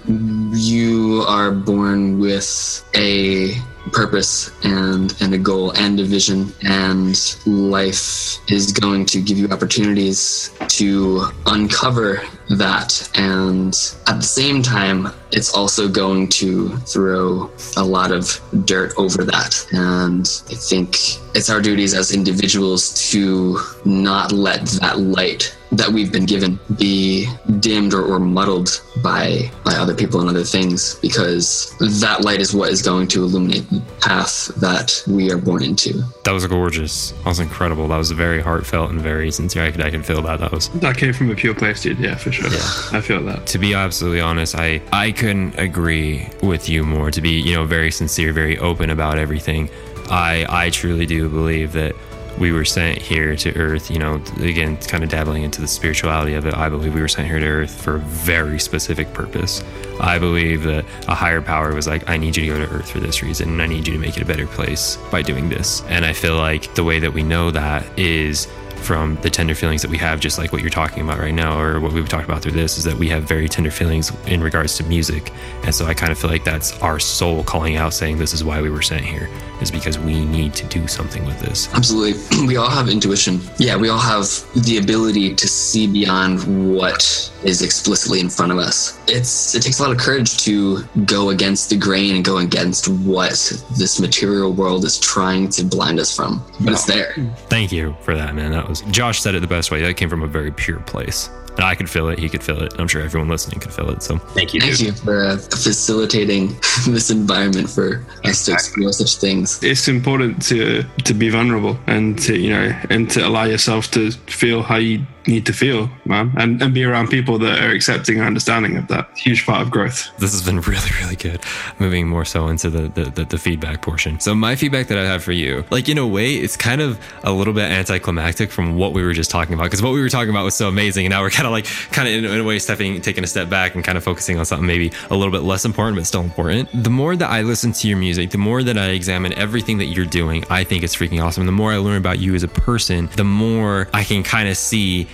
you are born with a purpose and and a goal and a vision and life is going to give you opportunities to uncover that and at the same time it's also going to throw a lot of dirt over that and i think it's our duties as individuals to not let that light that we've been given be dimmed or, or muddled by by other people and other things because that light is what is going to illuminate the path that we are born into That was gorgeous. That was incredible. That was very heartfelt and very sincere. I could, I could feel that. That was That came from a pure place, dude. Yeah, for sure. I feel that. to be absolutely honest, I I couldn't agree with you more. To be you know very sincere, very open about everything. I I truly do believe that we were sent here to Earth. You know, again, kind of dabbling into the spirituality of it. I believe we were sent here to Earth for a very specific purpose. I believe that a higher power was like, I need you to go to Earth for this reason, and I need you to make it a better place by doing this. And I feel like the way that we know that is from the tender feelings that we have, just like what you're talking about right now, or what we've talked about through this, is that we have very tender feelings in regards to music. And so I kind of feel like that's our soul calling out, saying, This is why we were sent here, is because we need to do something with this. Absolutely. We all have intuition. Yeah, we all have the ability to see beyond what is explicitly in front of us. It's it takes a lot of courage to go against the grain and go against what this material world is trying to blind us from. But it's there. Thank you for that, man. That was Josh said it the best way. That came from a very pure place. And I could feel it. He could feel it. I'm sure everyone listening could feel it. So Thank you. Thank you for uh, facilitating this environment for us to explore such things. It's important to to be vulnerable and to you know and to allow yourself to feel how you need to feel, man, and and be around people that are accepting and understanding of that. Huge part of growth. this has been really really good moving more so into the, the the, the feedback portion so my feedback that i have for you like in a way it's kind of a little bit anticlimactic from what we were just talking about because what we were talking about was so amazing and now we're kind of like kind of in, in a way stepping taking a step back and kind of focusing on something maybe a little bit less important but still important the more that i listen to your music the more that i examine everything that you're doing i think it's freaking awesome the more i learn about you as a person the more i can kind of see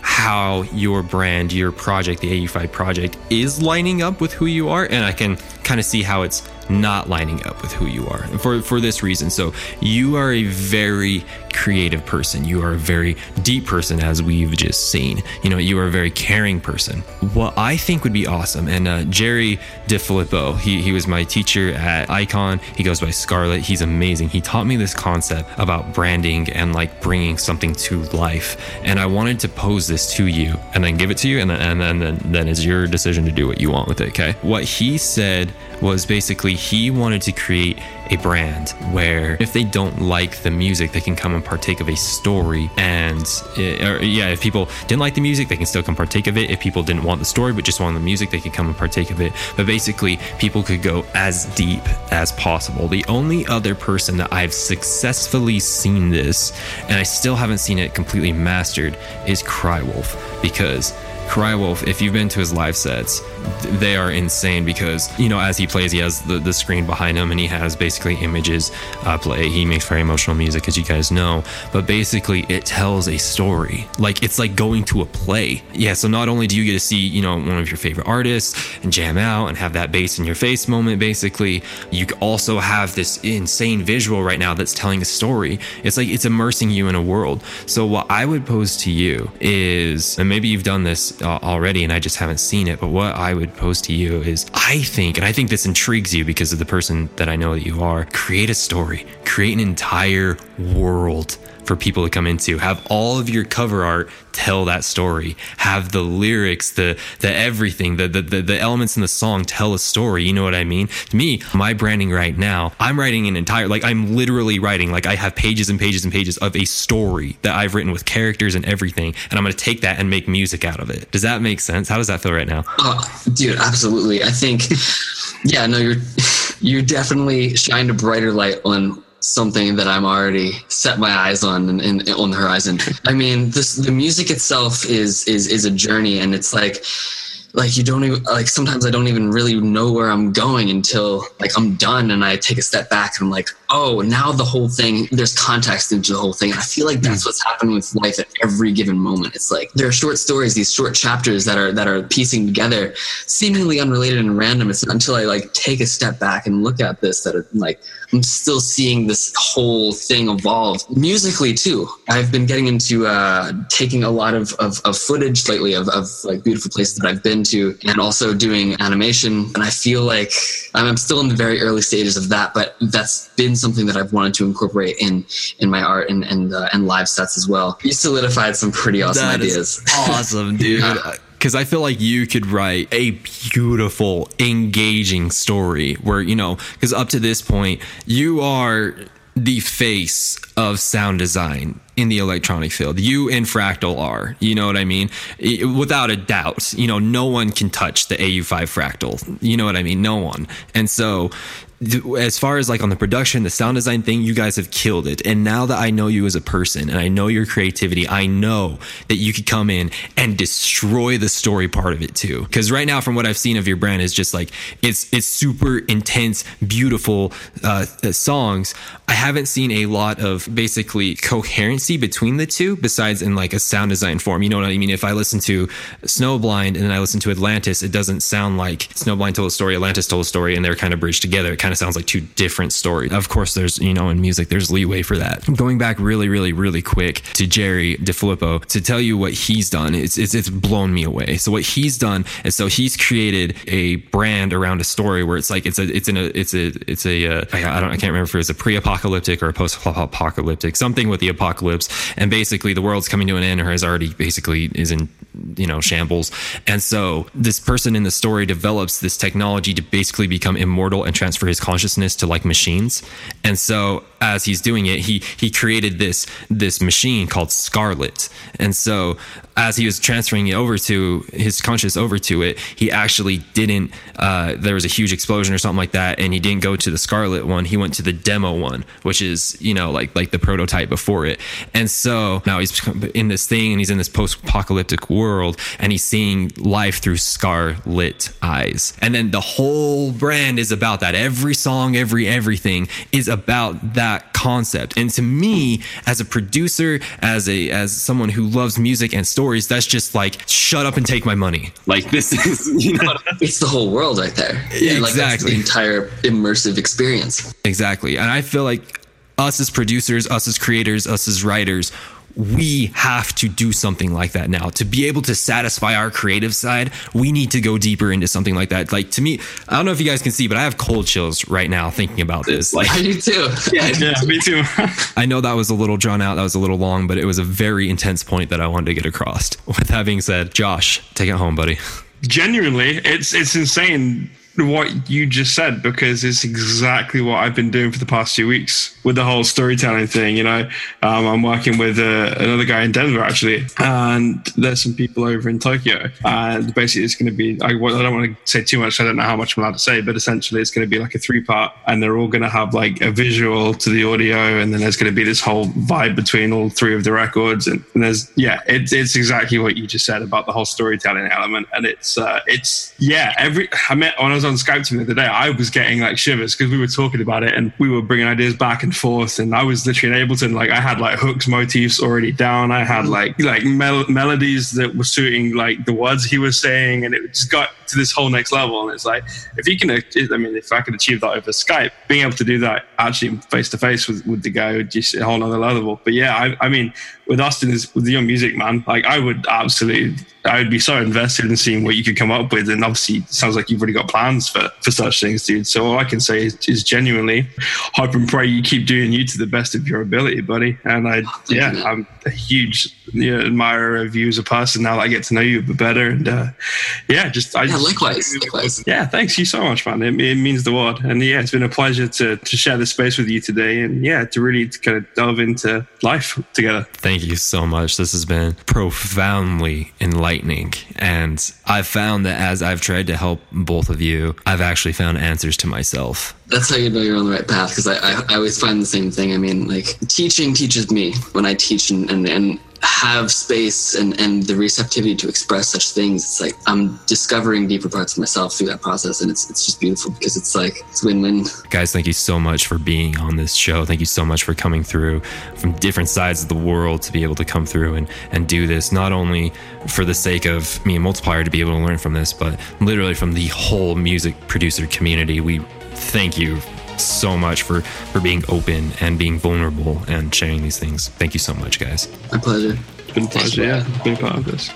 how your brand your project the au5 project is lining up with who you are and i can kind of see how it's not lining up with who you are for for this reason. So you are a very creative person. You are a very deep person as we've just seen. You know you are a very caring person. What i think would be awesome and uh, jerry DiFilippo, he, he was my teacher at icon. He goes by scarlet he's amazing. He taught me this concept about branding and like bringing something to life and i wanted to pose this to you and then give it to you and then and then then, then it's your decision to do what you want with it okay? What he said was basically he wanted to create a brand where if they don't like the music, they can come and partake of a story. And uh, or, yeah, if people didn't like the music, they can still come partake of it. If people didn't want the story but just wanted the music, they could come and partake of it. But basically, people could go as deep as possible. The only other person that I've successfully seen this, and I still haven't seen it completely mastered, is Crywolf because. Crywolf, if you've been to his live sets, they are insane because, you know, as he plays, he has the, the screen behind him and he has basically images uh, play. He makes very emotional music, as you guys know, but basically it tells a story. Like, it's like going to a play. Yeah, so not only do you get to see, you know, one of your favorite artists and jam out and have that bass in your face moment, basically, you also have this insane visual right now that's telling a story. It's like it's immersing you in a world. So, what I would pose to you is, and maybe you've done this uh, already and I just haven't seen it, but what I would pose to you is I think, and I think this intrigues you because of the person that I know that you are, create a story, create an entire world for people to come into. Have all of your cover art tell that story. Have the lyrics, the the everything, the the the, the elements in the song tell a story. You know what I mean? To me, my branding right now, I'm writing an entire like I'm literally writing like I have pages and pages and pages of a story that I've written with characters and everything, and I'm gonna take that and make music out of it. Does that make sense? How does that feel right now? Oh, dude, absolutely. I think, yeah, no, you're you're definitely shined a brighter light on something that I'm already set my eyes on and, on the horizon. I mean, this the music itself is is is a journey, and it's like like you don't even like sometimes I don't even really know where I'm going until like I'm done and I take a step back and I'm like, oh, now the whole thing there's context into the whole thing. And I feel like that's what's happening with life at every given moment. It's like there are short stories, these short chapters that are that are piecing together, seemingly unrelated and random. It's until I like take a step back and look at this that are like I'm still seeing this whole thing evolve musically too. I've been getting into uh, taking a lot of, of, of footage lately of, of like beautiful places that I've been to, and also doing animation. And I feel like I'm still in the very early stages of that, but that's been something that I've wanted to incorporate in in my art and and uh, and live sets as well. You solidified some pretty awesome That ideas. awesome, dude. Because I feel like you could write a beautiful, engaging story where, you know, because up to this point, you are the face of sound design in the electronic field. You and Fractal are, you know what I mean? I- Without a doubt, you know, no one can touch the AU5 Fractal. You know what I mean? No one. And so, as far as like on the production, the sound design thing, you guys have killed it. And now that I know you as a person and I know your creativity, I know that you could come in and destroy the story part of it too. Because right now, from what I've seen of your brand, is just like it's it's super intense, beautiful uh, uh, songs. I haven't seen a lot of basically coherency between the two, besides in like a sound design form. You know what I mean? If I listen to Snowblind and then I listen to Atlantis, it doesn't sound like Snowblind told a story, Atlantis told a story, and they're kind of bridged together. It kind of sounds like two different stories. Of course, there's you know in music there's leeway for that. Going back really, really, really quick to Jerry DeFilippo to tell you what he's done. It's it's it's blown me away. So what he's done is so he's created a brand around a story where it's like it's a it's in a it's a it's a uh, I, don't I can't remember if it was a pre-apocalyptic or a post-apocalyptic something with the apocalypse and basically the world's coming to an end or has already basically is in you know shambles and so this person in the story develops this technology to basically become immortal and transfer his consciousness to like machines and so as he's doing it he he created this this machine called scarlet and so as he was transferring it over to his conscious over to it, he actually didn't. Uh, there was a huge explosion or something like that, and he didn't go to the Scarlet one. He went to the demo one, which is you know like like the prototype before it. And so now he's in this thing, and he's in this post-apocalyptic world, and he's seeing life through scarlet eyes. And then the whole brand is about that. Every song, every everything is about that concept. And to me, as a producer, as a as someone who loves music and stories, that's just like shut up and take my money. Like this is you know It's the whole world right there. Yeah, like that's Exactly. the entire immersive experience. exactly. And I feel like us as producers, us as creators, us as writers. We have to do something like that now. To be able to satisfy our creative side, we need to go deeper into something like that. Like to me, I don't know if you guys can see, but I have cold chills right now thinking about this. Like I do too. Yeah, me too. I know that was a little drawn out, that was a little long, but it was a very intense point that I wanted to get across. With that being said, Josh, take it home, buddy. Genuinely, it's it's insane what you just said because it's exactly what I've been doing for the past few weeks with the whole storytelling thing. You know, um, I'm working with uh, another guy in Denver actually, and there's some people over in Tokyo, and basically it's going to be. I, I don't want to say too much. I don't know how much I'm allowed to say, but essentially it's going to be like a three part, and they're all going to have like a visual to the audio, and then there's going to be this whole vibe between all three of the records, and, and there's yeah, it's it's exactly what you just said about the whole storytelling element, and it's uh, it's yeah. Every I met when I was on Skype to the other day, I was getting like shivers because we were talking about it, and we were bringing ideas back and forth, and I was literally in Ableton like I had like hooks motifs already down, I had mm. like like mel- melodies that were suiting like the words he was saying, and it just got to this whole next level. And it's like, if you can, I mean, if I could achieve that over Skype, being able to do that actually face to face with with the guy would just a whole other level. But yeah, I, I mean, with Austin is with young music man, like I would absolutely, I would be so invested in seeing what you could come up with. And obviously, sounds like you've already got plans for for such things, dude. So all I can say is, is genuinely hope and pray you keep doing you to the best of your ability, buddy. And I, yeah, I'm a huge you know, admirer of you as a person now that I get to know you a bit better. And uh, yeah, just I Yeah, just, likewise, likewise. yeah, thanks you so much, man. It, it means the world. And yeah, it's been a pleasure to, to share this space with you today and yeah, to really to kind of delve into life together. Thank you so much. This has been profoundly enlightening. And I've found that as I've tried to help both of you, I've actually found answers to myself. That's how you know you're on the right path because I, I, I always find the same thing. I mean, like teaching teaches me when I teach, and, and, and have space and, and the receptivity to express such things, it's like I'm discovering deeper parts of myself through that process. And it's, it's just beautiful because it's like, it's win win. Guys, thank you so much for being on this show. Thank you so much for coming through from different sides of the world to be able to come through and, and do this, not only for the sake of me and Multiplier to be able to learn from this, but literally from the whole music producer community. We thank you so much for for being open and being vulnerable and sharing these things. Thank you so much, guys. My pleasure. It's been a pleasure, yeah, being part of this.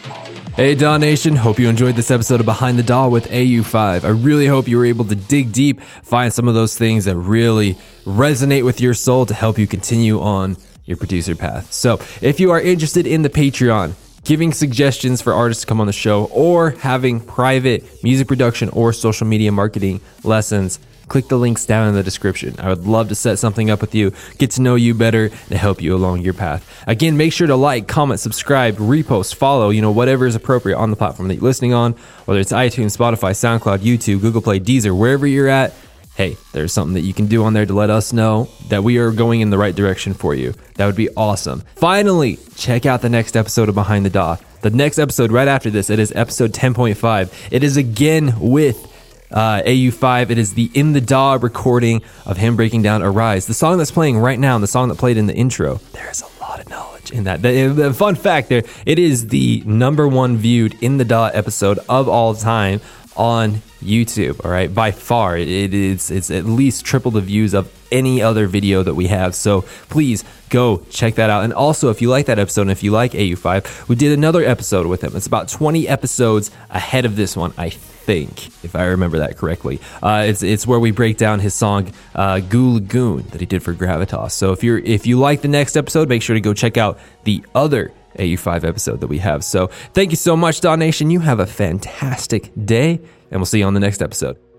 Hey, DAW Nation. Hope you enjoyed this episode of Behind the DAW with AU5. I really hope you were able to dig deep, find some of those things that really resonate with your soul to help you continue on your producer path. So, if you are interested in the Patreon, giving suggestions for artists to come on the show, or having private music production or social media marketing lessons, click the links down in the description. I would love to set something up with you, get to know you better, and help you along your path. Again, make sure to like, comment, subscribe, repost, follow, you know, whatever is appropriate on the platform that you're listening on, whether it's iTunes, Spotify, SoundCloud, YouTube, Google Play, Deezer, wherever you're at. Hey, there's something that you can do on there to let us know that we are going in the right direction for you. That would be awesome. Finally, check out the next episode of Behind the DAW. The next episode right after this, it is episode 10.5. It is again with uh, AU5. It is the In the DAW recording of him breaking down Arise. The song that's playing right now and the song that played in the intro. There is a lot of knowledge in that. The, the fun fact there, it is the number one viewed In the DAW episode of all time on YouTube. All right, by far, it is it's at least triple the views of any other video that we have. So please go check that out. And also, if you like that episode and if you like AU5, we did another episode with him. It's about 20 episodes ahead of this one, I think, if I remember that correctly. Uh, it's it's where we break down his song uh, "Goo Lagoon" that he did for Gravitas. So if you're if you like the next episode, make sure to go check out the other AU5 episode that we have. So thank you so much, DAW Nation. You have a fantastic day, and we'll see you on the next episode.